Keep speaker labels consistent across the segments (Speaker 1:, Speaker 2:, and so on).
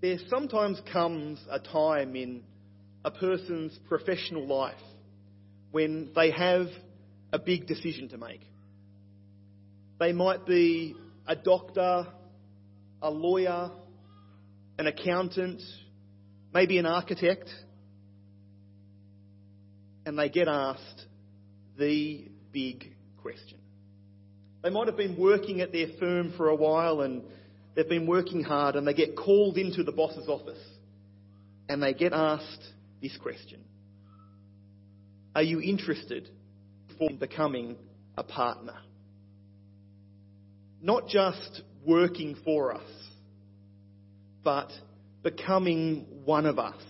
Speaker 1: there sometimes comes a time in a person's professional life when they have a big decision to make. They might be a doctor, a lawyer, an accountant, maybe an architect, and they get asked the big question. They might have been working at their firm for a while and they've been working hard and they get called into the boss's office and they get asked this question Are you interested in becoming a partner? Not just working for us, but becoming one of us.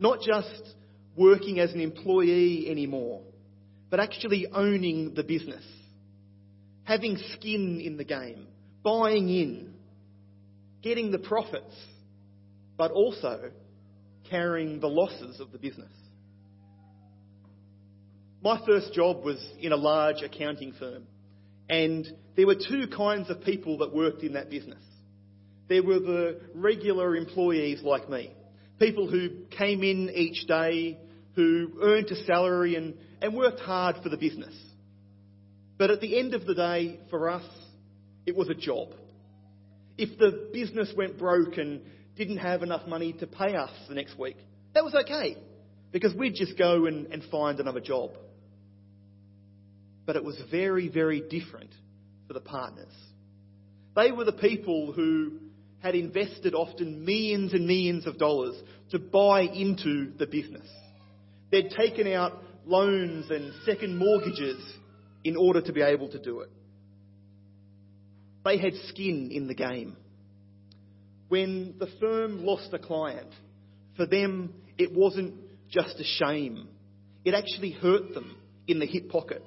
Speaker 1: Not just working as an employee anymore, but actually owning the business. Having skin in the game, buying in, getting the profits, but also carrying the losses of the business. My first job was in a large accounting firm, and there were two kinds of people that worked in that business. There were the regular employees like me, people who came in each day, who earned a salary and, and worked hard for the business. But at the end of the day, for us, it was a job. If the business went broke and didn't have enough money to pay us the next week, that was okay because we'd just go and, and find another job. But it was very, very different for the partners. They were the people who had invested often millions and millions of dollars to buy into the business. They'd taken out loans and second mortgages in order to be able to do it. They had skin in the game. When the firm lost a client, for them it wasn't just a shame, it actually hurt them in the hip pocket.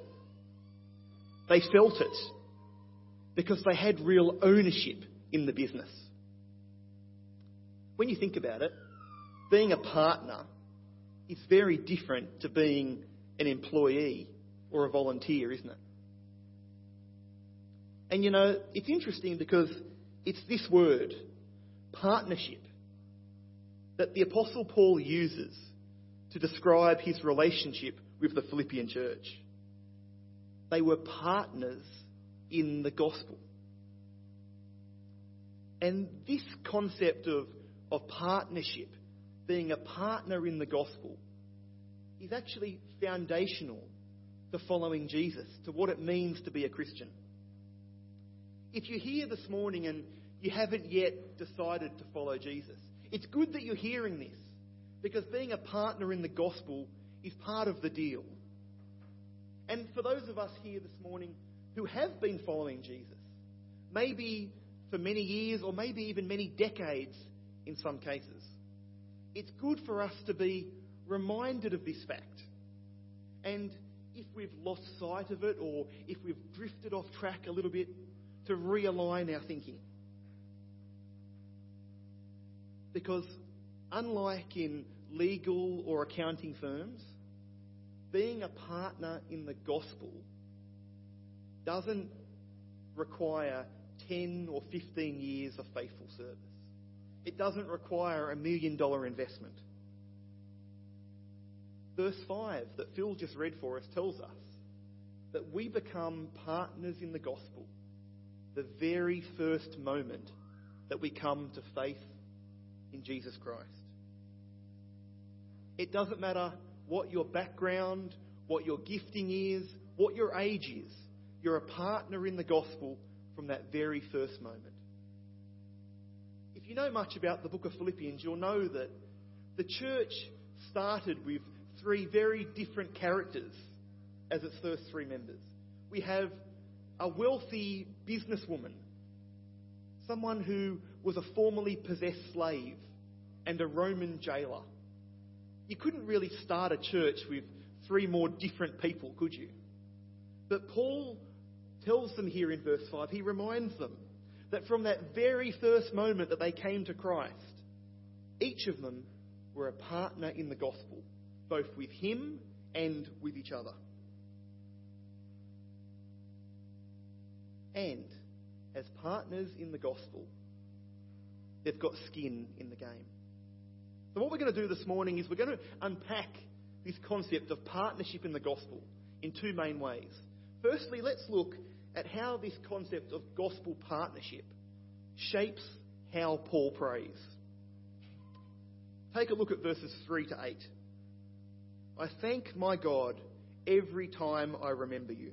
Speaker 1: They felt it because they had real ownership in the business. When you think about it, being a partner is very different to being an employee or a volunteer, isn't it? And you know, it's interesting because it's this word, partnership, that the Apostle Paul uses to describe his relationship with the Philippian church. They were partners in the gospel. And this concept of, of partnership, being a partner in the gospel, is actually foundational to following Jesus, to what it means to be a Christian. If you're here this morning and you haven't yet decided to follow Jesus, it's good that you're hearing this because being a partner in the gospel is part of the deal. And for those of us here this morning who have been following Jesus, maybe for many years or maybe even many decades in some cases, it's good for us to be reminded of this fact. And if we've lost sight of it or if we've drifted off track a little bit, to realign our thinking. Because unlike in legal or accounting firms, being a partner in the gospel doesn't require 10 or 15 years of faithful service. It doesn't require a million dollar investment. Verse 5 that Phil just read for us tells us that we become partners in the gospel the very first moment that we come to faith in Jesus Christ. It doesn't matter what your background, what your gifting is, what your age is. You're a partner in the gospel from that very first moment. If you know much about the book of Philippians, you'll know that the church started with three very different characters as its first three members. We have a wealthy businesswoman, someone who was a formerly possessed slave, and a Roman jailer. You couldn't really start a church with three more different people, could you? But Paul tells them here in verse 5, he reminds them that from that very first moment that they came to Christ, each of them were a partner in the gospel both with Him and with each other. And as partners in the gospel, they've got skin in the game. So, what we're going to do this morning is we're going to unpack this concept of partnership in the gospel in two main ways. Firstly, let's look at how this concept of gospel partnership shapes how Paul prays. Take a look at verses 3 to 8. I thank my God every time I remember you.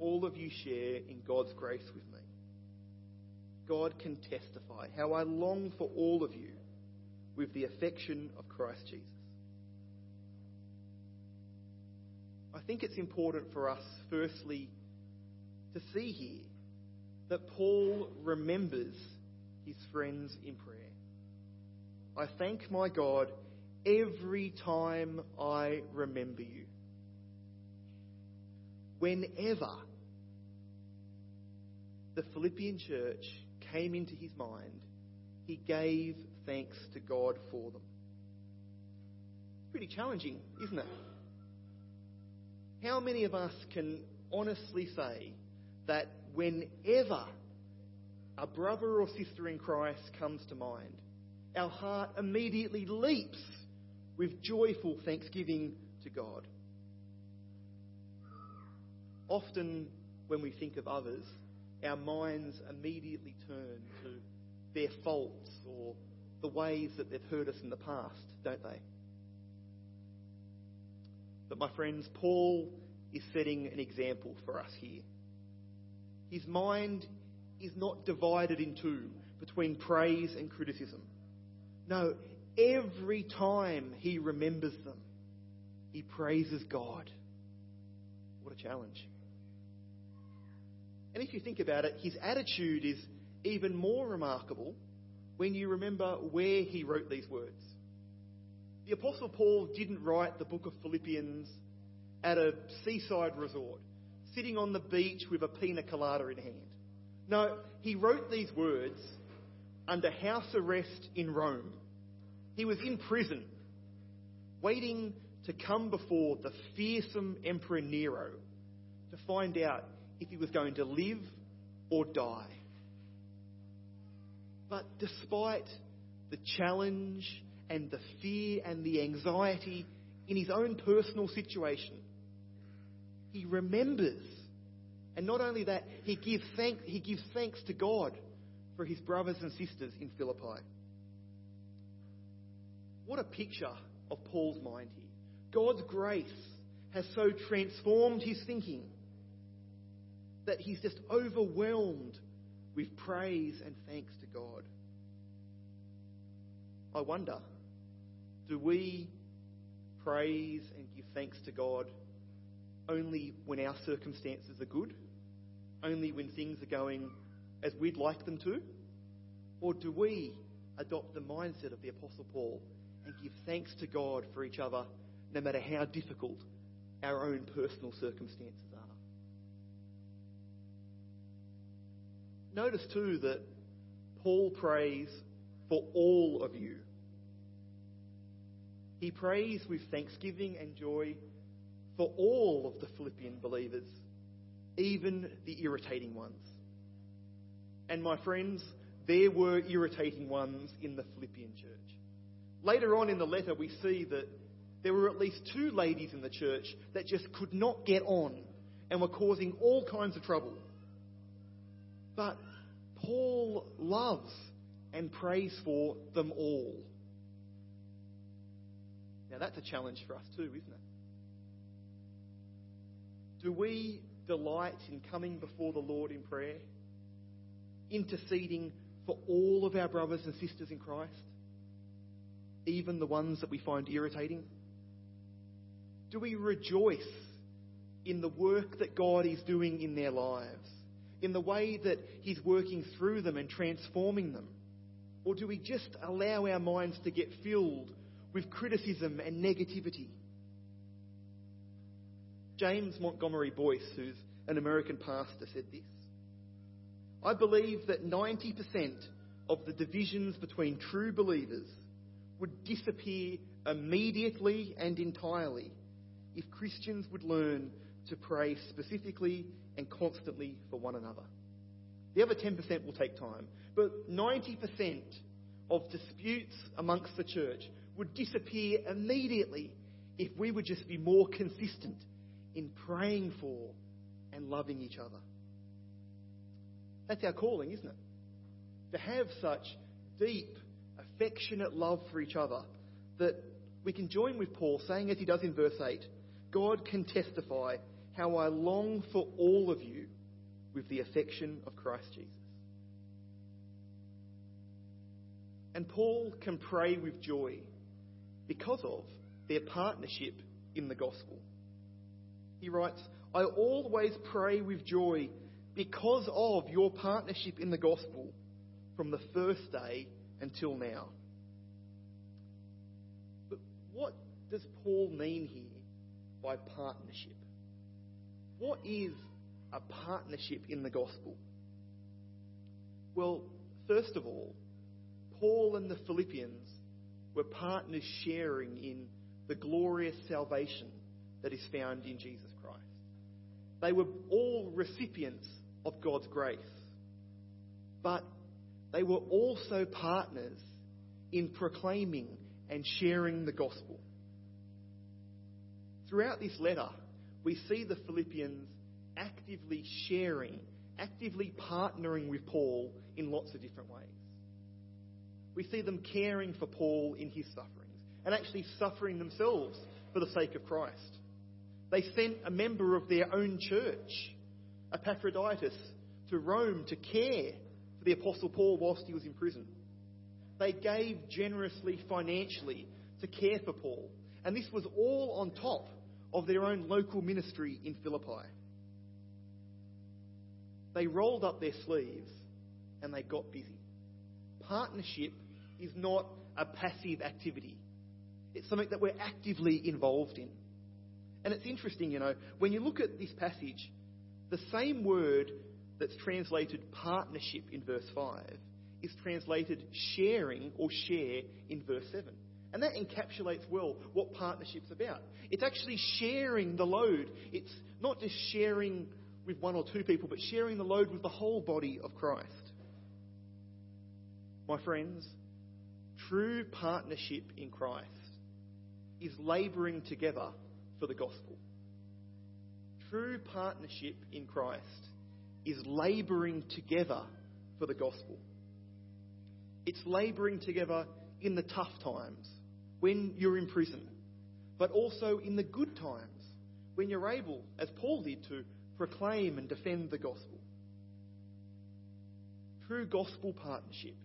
Speaker 1: all of you share in God's grace with me. God can testify how I long for all of you with the affection of Christ Jesus. I think it's important for us, firstly, to see here that Paul remembers his friends in prayer. I thank my God every time I remember you. Whenever the Philippian church came into his mind, he gave thanks to God for them. Pretty challenging, isn't it? How many of us can honestly say that whenever a brother or sister in Christ comes to mind, our heart immediately leaps with joyful thanksgiving to God? Often, when we think of others, our minds immediately turn to their faults or the ways that they've hurt us in the past, don't they? But, my friends, Paul is setting an example for us here. His mind is not divided in two between praise and criticism. No, every time he remembers them, he praises God. What a challenge. And if you think about it, his attitude is even more remarkable when you remember where he wrote these words. The Apostle Paul didn't write the book of Philippians at a seaside resort, sitting on the beach with a pina colada in hand. No, he wrote these words under house arrest in Rome. He was in prison, waiting to come before the fearsome Emperor Nero to find out if he was going to live or die. But despite the challenge and the fear and the anxiety in his own personal situation, he remembers. And not only that, he gives, thank, he gives thanks to God for his brothers and sisters in Philippi. What a picture of Paul's mind here. God's grace has so transformed his thinking that he's just overwhelmed with praise and thanks to God. I wonder, do we praise and give thanks to God only when our circumstances are good? Only when things are going as we'd like them to? Or do we adopt the mindset of the Apostle Paul and give thanks to God for each other no matter how difficult our own personal circumstances Notice too that Paul prays for all of you. He prays with thanksgiving and joy for all of the Philippian believers, even the irritating ones. And my friends, there were irritating ones in the Philippian church. Later on in the letter, we see that there were at least two ladies in the church that just could not get on and were causing all kinds of trouble. But Paul loves and prays for them all. Now, that's a challenge for us too, isn't it? Do we delight in coming before the Lord in prayer, interceding for all of our brothers and sisters in Christ, even the ones that we find irritating? Do we rejoice in the work that God is doing in their lives? In the way that He's working through them and transforming them? Or do we just allow our minds to get filled with criticism and negativity? James Montgomery Boice, who's an American pastor, said this I believe that 90% of the divisions between true believers would disappear immediately and entirely if Christians would learn to pray specifically and constantly for one another. The other 10% will take time, but 90% of disputes amongst the church would disappear immediately if we would just be more consistent in praying for and loving each other. That's our calling, isn't it? To have such deep, affectionate love for each other that we can join with Paul saying, as he does in verse 8, God can testify how I long for all of you with the affection of Christ Jesus. And Paul can pray with joy because of their partnership in the gospel. He writes, I always pray with joy because of your partnership in the gospel from the first day until now. But what does Paul mean here by partnership? What is a partnership in the gospel? Well, first of all, Paul and the Philippians were partners sharing in the glorious salvation that is found in Jesus Christ. They were all recipients of God's grace, but they were also partners in proclaiming and sharing the gospel. Throughout this letter, we see the Philippians actively sharing, actively partnering with Paul in lots of different ways. We see them caring for Paul in his sufferings and actually suffering themselves for the sake of Christ. They sent a member of their own church, Epaphroditus, to Rome to care for the Apostle Paul whilst he was in prison. They gave generously financially to care for Paul, and this was all on top of their own local ministry in Philippi. They rolled up their sleeves and they got busy. Partnership is not a passive activity. It's something that we're actively involved in. And it's interesting, you know, when you look at this passage, the same word that's translated partnership in verse 5 is translated sharing or share in verse 7. And that encapsulates well what partnership's about. It's actually sharing the load. It's not just sharing with one or two people, but sharing the load with the whole body of Christ. My friends, True partnership in Christ is labouring together for the gospel. True partnership in Christ is labouring together for the gospel. It's labouring together in the tough times, when you're in prison, but also in the good times, when you're able, as Paul did, to proclaim and defend the gospel. True gospel partnership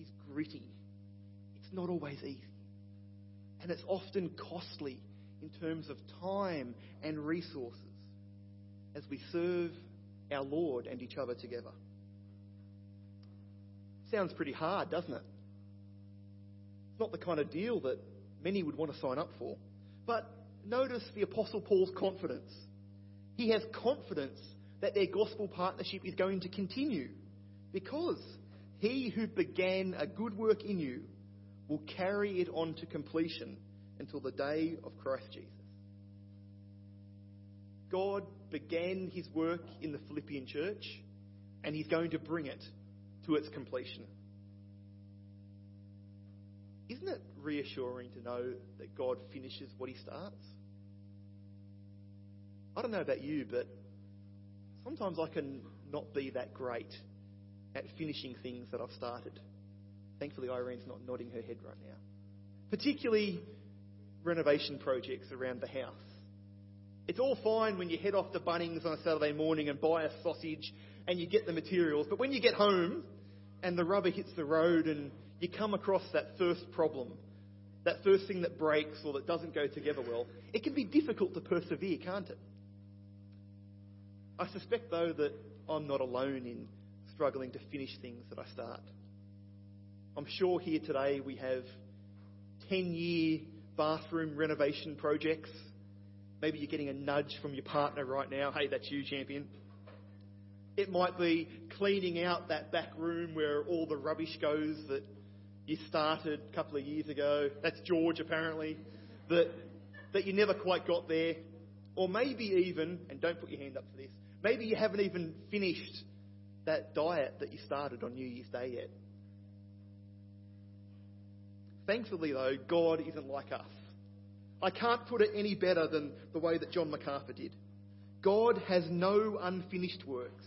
Speaker 1: is gritty it's not always easy. And it's often costly in terms of time and resources as we serve our Lord and each other together. Sounds pretty hard, doesn't it? Not the kind of deal that many would want to sign up for. But notice the Apostle Paul's confidence. He has confidence that their gospel partnership is going to continue because he who began a good work in you will carry it on to completion until the day of Christ Jesus. God began his work in the Philippian church, and he's going to bring it to its completion. Isn't it reassuring to know that God finishes what he starts? I don't know about you, but sometimes I can not be that great at finishing things that I've started. Thankfully, Irene's not nodding her head right now. Particularly renovation projects around the house. It's all fine when you head off to Bunnings on a Saturday morning and buy a sausage and you get the materials, but when you get home and the rubber hits the road and you come across that first problem, that first thing that breaks or that doesn't go together well, it can be difficult to persevere, can't it? I suspect, though, that I'm not alone in struggling to finish things that I start. I'm sure here today we have 10 year bathroom renovation projects. Maybe you're getting a nudge from your partner right now. Hey, that's you, champion. It might be cleaning out that back room where all the rubbish goes that you started a couple of years ago. That's George, apparently. That, that you never quite got there. Or maybe even, and don't put your hand up for this, maybe you haven't even finished that diet that you started on New Year's Day yet. Thankfully, though, God isn't like us. I can't put it any better than the way that John MacArthur did. God has no unfinished works.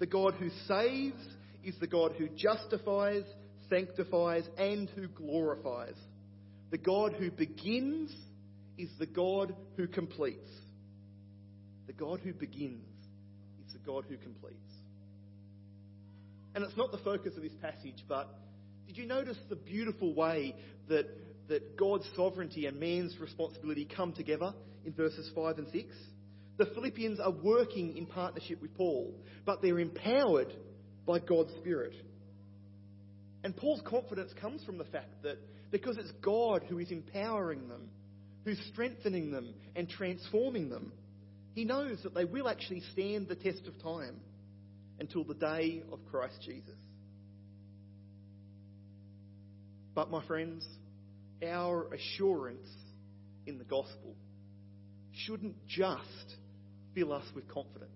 Speaker 1: The God who saves is the God who justifies, sanctifies, and who glorifies. The God who begins is the God who completes. The God who begins is the God who completes. And it's not the focus of this passage, but did you notice the beautiful way that, that God's sovereignty and man's responsibility come together in verses 5 and 6? The Philippians are working in partnership with Paul, but they're empowered by God's Spirit. And Paul's confidence comes from the fact that because it's God who is empowering them, who's strengthening them and transforming them, he knows that they will actually stand the test of time until the day of Christ Jesus. But, my friends, our assurance in the gospel shouldn't just fill us with confidence,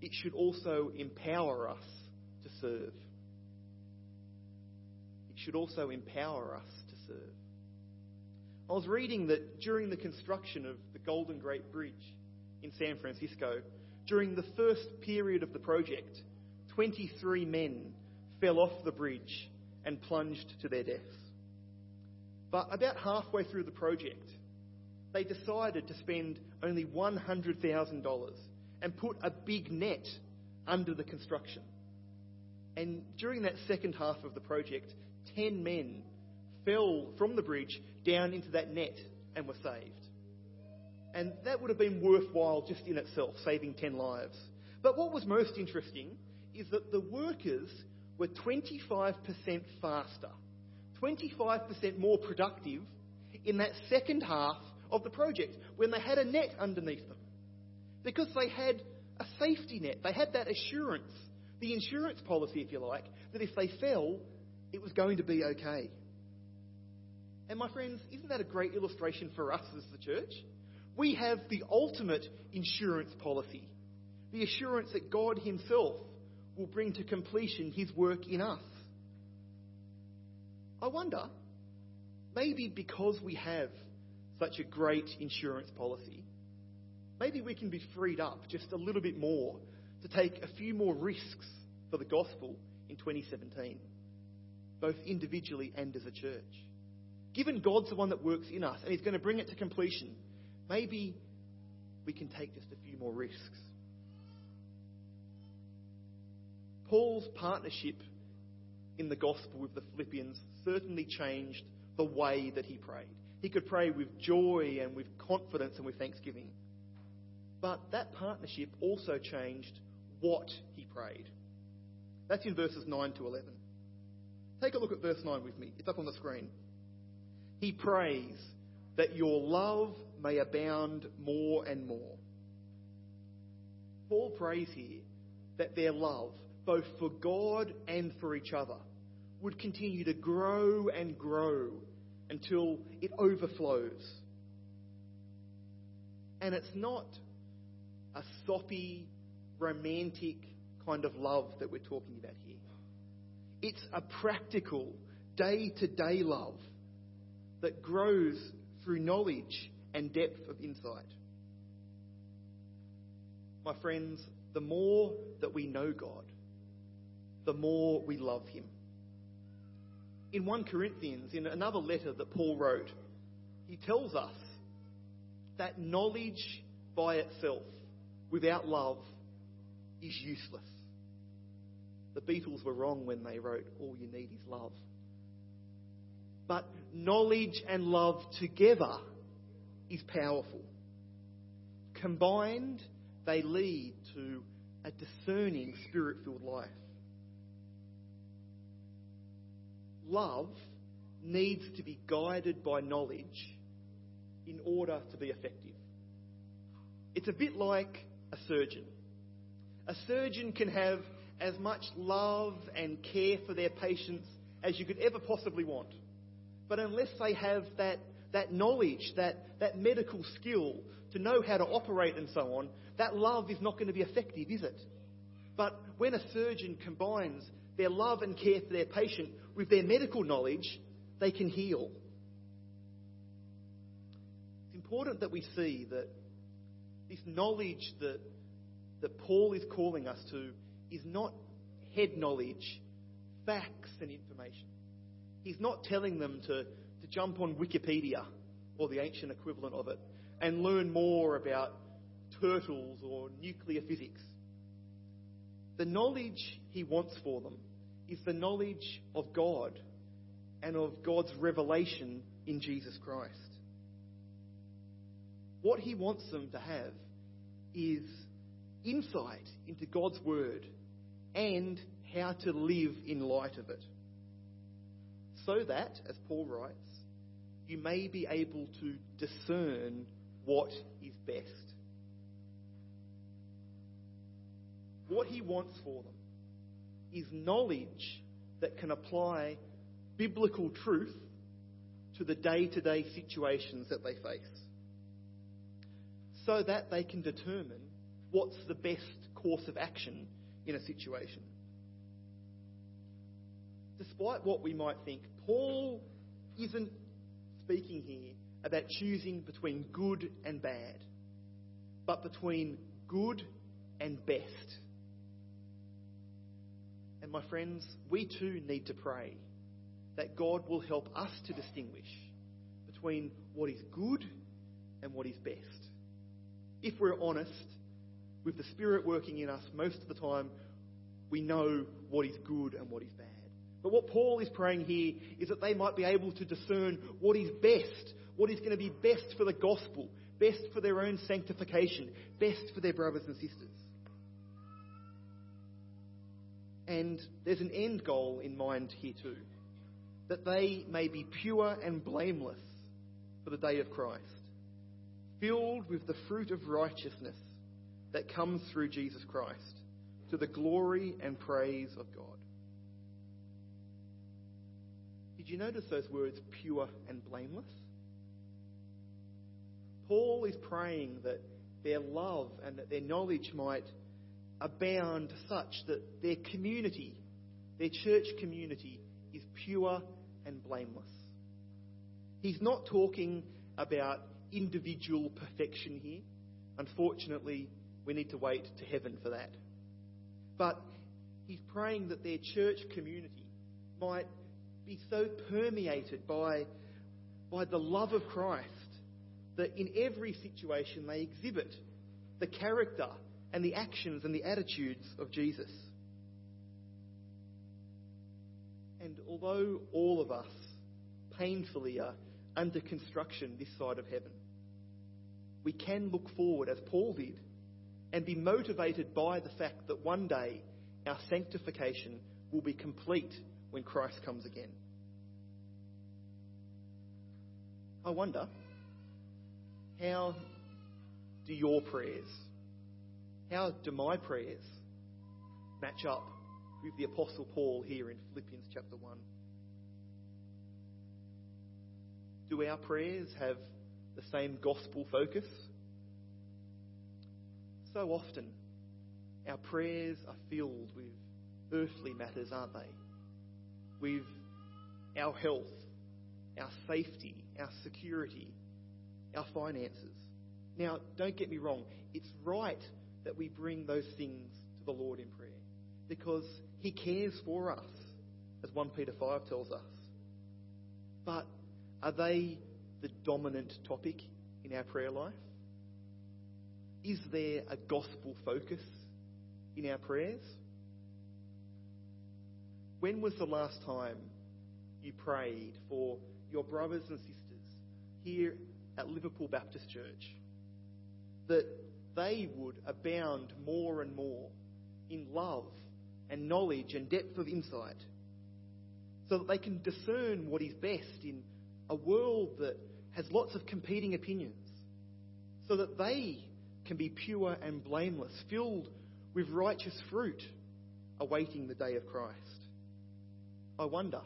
Speaker 1: it should also empower us to serve. Should also empower us to serve. I was reading that during the construction of the Golden Gate Bridge in San Francisco, during the first period of the project, 23 men fell off the bridge and plunged to their deaths. But about halfway through the project, they decided to spend only $100,000 and put a big net under the construction. And during that second half of the project, 10 men fell from the bridge down into that net and were saved. And that would have been worthwhile just in itself, saving 10 lives. But what was most interesting is that the workers were 25% faster, 25% more productive in that second half of the project when they had a net underneath them. Because they had a safety net, they had that assurance, the insurance policy, if you like, that if they fell, it was going to be okay. And my friends, isn't that a great illustration for us as the church? We have the ultimate insurance policy, the assurance that God Himself will bring to completion His work in us. I wonder, maybe because we have such a great insurance policy, maybe we can be freed up just a little bit more to take a few more risks for the gospel in 2017, both individually and as a church. Given God's the one that works in us and He's going to bring it to completion, maybe we can take just a few more risks. Paul's partnership in the gospel with the Philippians certainly changed the way that he prayed. He could pray with joy and with confidence and with thanksgiving. But that partnership also changed what he prayed. That's in verses 9 to 11. Take a look at verse 9 with me. It's up on the screen. He prays that your love may abound more and more. Paul prays here that their love, both for God and for each other, would continue to grow and grow until it overflows. And it's not a soppy, romantic kind of love that we're talking about. It's a practical, day to day love that grows through knowledge and depth of insight. My friends, the more that we know God, the more we love Him. In 1 Corinthians, in another letter that Paul wrote, he tells us that knowledge by itself, without love, is useless. The Beatles were wrong when they wrote, All you need is love. But knowledge and love together is powerful. Combined, they lead to a discerning, spirit filled life. love needs to be guided by knowledge in order to be effective. It's a bit like a surgeon. A surgeon can have as much love and care for their patients as you could ever possibly want. But unless they have that, that knowledge, that, that medical skill to know how to operate and so on, that love is not going to be effective, is it? But when a surgeon combines their love and care for their patient with their medical knowledge, they can heal. It's important that we see that this knowledge that, that Paul is calling us to is not head knowledge, facts and information. He's not telling them to, to jump on Wikipedia or the ancient equivalent of it and learn more about turtles or nuclear physics. The knowledge he wants for them is the knowledge of God and of God's revelation in Jesus Christ. What he wants them to have is insight into God's Word and how to live in light of it. So that, as Paul writes, you may be able to discern what is best. What he wants for them is knowledge that can apply biblical truth to the day to day situations that they face so that they can determine what's the best course of action in a situation. Despite what we might think, Paul isn't speaking here about choosing between good and bad, but between good and best. And my friends, we too need to pray that God will help us to distinguish between what is good and what is best. If we're honest, with the Spirit working in us most of the time, we know what is good and what is bad. But what Paul is praying here is that they might be able to discern what is best, what is going to be best for the gospel, best for their own sanctification, best for their brothers and sisters. And there's an end goal in mind here too that they may be pure and blameless for the day of Christ, filled with the fruit of righteousness that comes through Jesus Christ, to the glory and praise of God. Did you notice those words, pure and blameless? Paul is praying that their love and that their knowledge might abound such that their community, their church community, is pure and blameless. He's not talking about individual perfection here. Unfortunately, we need to wait to heaven for that. But he's praying that their church community might be so permeated by, by the love of Christ that in every situation they exhibit the character and the actions and the attitudes of Jesus. And although all of us painfully are under construction this side of heaven, we can look forward, as Paul did, and be motivated by the fact that one day our sanctification will be complete when Christ comes again. I wonder, how do your prayers, how do my prayers match up with the Apostle Paul here in Philippians chapter 1? Do our prayers have the same gospel focus? So often, our prayers are filled with earthly matters, aren't they? With our health, our safety, our security, our finances. Now, don't get me wrong, it's right that we bring those things to the Lord in prayer because He cares for us, as 1 Peter 5 tells us. But are they the dominant topic in our prayer life? Is there a gospel focus in our prayers? When was the last time you prayed for your brothers and sisters here at Liverpool Baptist Church that they would abound more and more in love and knowledge and depth of insight so that they can discern what is best in a world that has lots of competing opinions, so that they can be pure and blameless, filled with righteous fruit, awaiting the day of Christ. I wonder,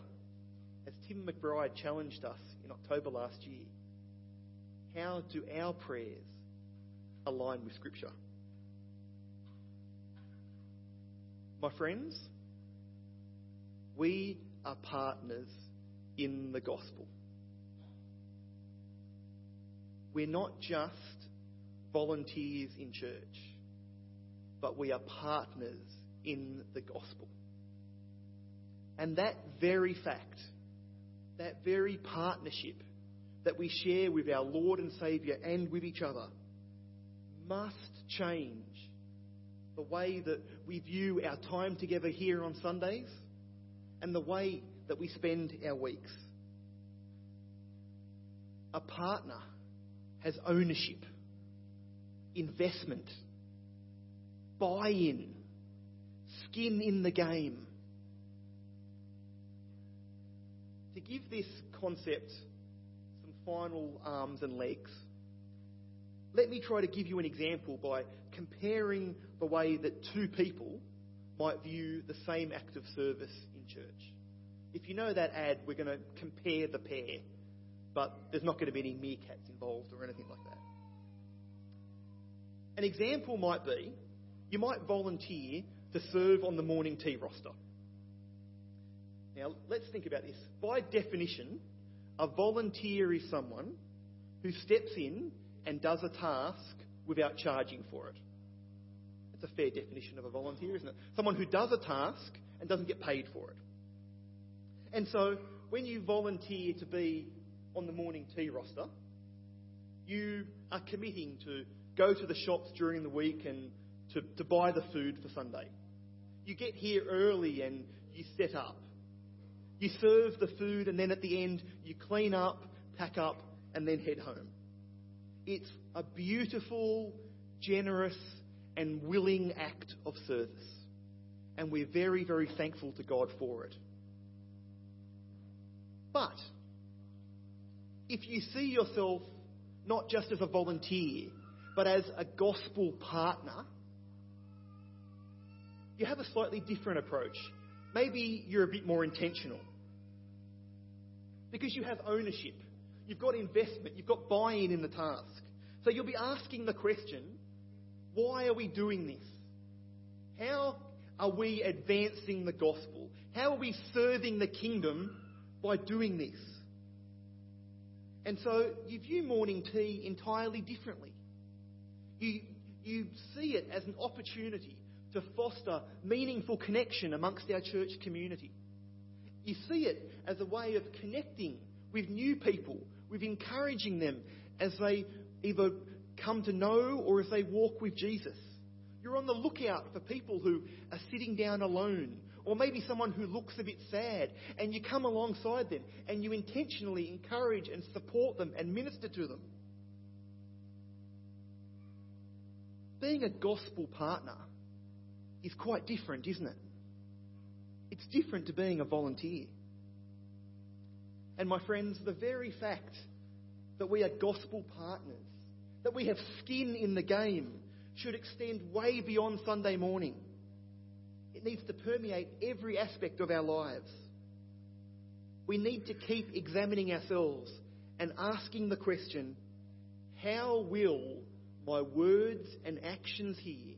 Speaker 1: as Tim McBride challenged us in October last year, how do our prayers align with Scripture? My friends, we are partners in the gospel. We're not just volunteers in church, but we are partners in the gospel. And that very fact, that very partnership that we share with our Lord and Saviour and with each other must change the way that we view our time together here on Sundays and the way that we spend our weeks. A partner has ownership, investment, buy in, skin in the game. To give this concept some final arms and legs, let me try to give you an example by comparing the way that two people might view the same act of service in church. If you know that ad, we're going to compare the pair, but there's not going to be any meerkats involved or anything like that. An example might be you might volunteer to serve on the morning tea roster. Now, let's think about this. By definition, a volunteer is someone who steps in and does a task without charging for it. That's a fair definition of a volunteer, isn't it? Someone who does a task and doesn't get paid for it. And so, when you volunteer to be on the morning tea roster, you are committing to go to the shops during the week and to, to buy the food for Sunday. You get here early and you set up. You serve the food, and then at the end, you clean up, pack up, and then head home. It's a beautiful, generous, and willing act of service. And we're very, very thankful to God for it. But if you see yourself not just as a volunteer, but as a gospel partner, you have a slightly different approach. Maybe you're a bit more intentional. Because you have ownership, you've got investment, you've got buy in in the task. So you'll be asking the question why are we doing this? How are we advancing the gospel? How are we serving the kingdom by doing this? And so you view morning tea entirely differently. You, you see it as an opportunity to foster meaningful connection amongst our church community. You see it as a way of connecting with new people, with encouraging them as they either come to know or as they walk with Jesus. You're on the lookout for people who are sitting down alone, or maybe someone who looks a bit sad, and you come alongside them and you intentionally encourage and support them and minister to them. Being a gospel partner is quite different, isn't it? It's different to being a volunteer. And my friends, the very fact that we are gospel partners, that we have skin in the game, should extend way beyond Sunday morning. It needs to permeate every aspect of our lives. We need to keep examining ourselves and asking the question how will my words and actions here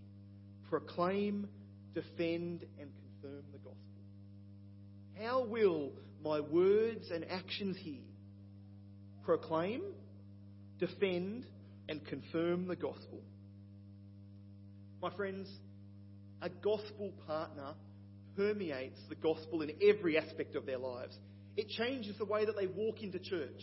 Speaker 1: proclaim, defend, and confirm the gospel? How will my words and actions here proclaim, defend, and confirm the gospel? My friends, a gospel partner permeates the gospel in every aspect of their lives. It changes the way that they walk into church.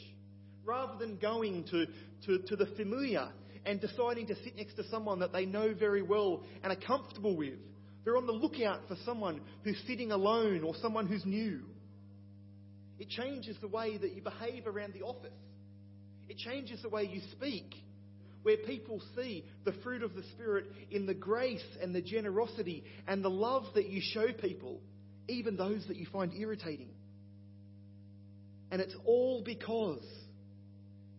Speaker 1: Rather than going to, to, to the familiar and deciding to sit next to someone that they know very well and are comfortable with, they're on the lookout for someone who's sitting alone or someone who's new. It changes the way that you behave around the office. It changes the way you speak, where people see the fruit of the Spirit in the grace and the generosity and the love that you show people, even those that you find irritating. And it's all because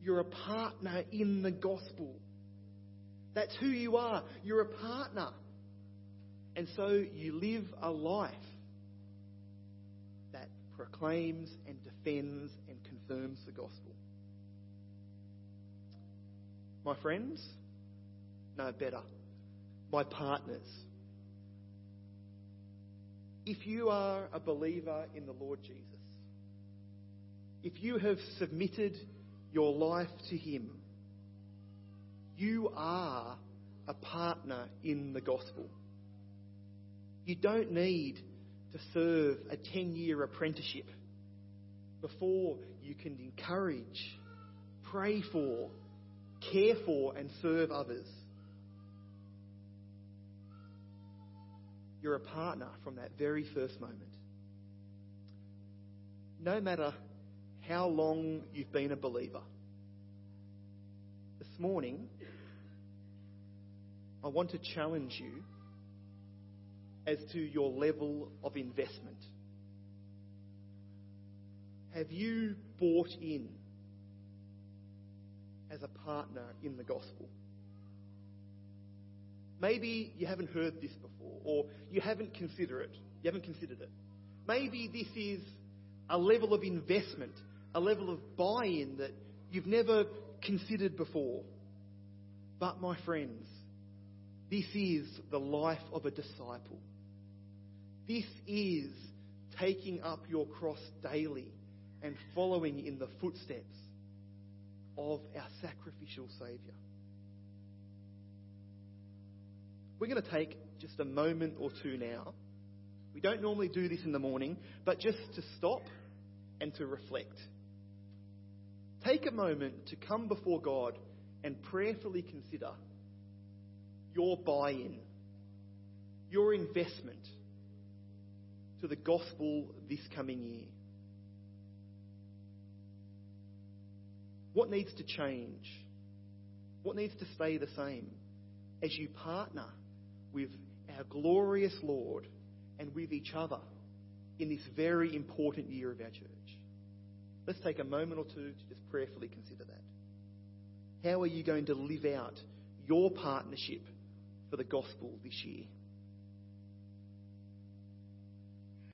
Speaker 1: you're a partner in the gospel. That's who you are. You're a partner. And so you live a life that proclaims and defends and confirms the gospel. My friends, no better. My partners. If you are a believer in the Lord Jesus, if you have submitted your life to Him, you are a partner in the gospel. You don't need to serve a 10 year apprenticeship before you can encourage, pray for, care for, and serve others. You're a partner from that very first moment. No matter how long you've been a believer, this morning, I want to challenge you as to your level of investment. Have you bought in as a partner in the gospel? Maybe you haven't heard this before, or you haven't considered it. You haven't considered it. Maybe this is a level of investment, a level of buy-in that you've never considered before. But my friends, this is the life of a disciple. This is taking up your cross daily and following in the footsteps of our sacrificial Saviour. We're going to take just a moment or two now. We don't normally do this in the morning, but just to stop and to reflect. Take a moment to come before God and prayerfully consider your buy in, your investment to the gospel this coming year. What needs to change? What needs to stay the same as you partner with our glorious Lord and with each other in this very important year of our church? Let's take a moment or two to just prayerfully consider that. How are you going to live out your partnership for the gospel this year?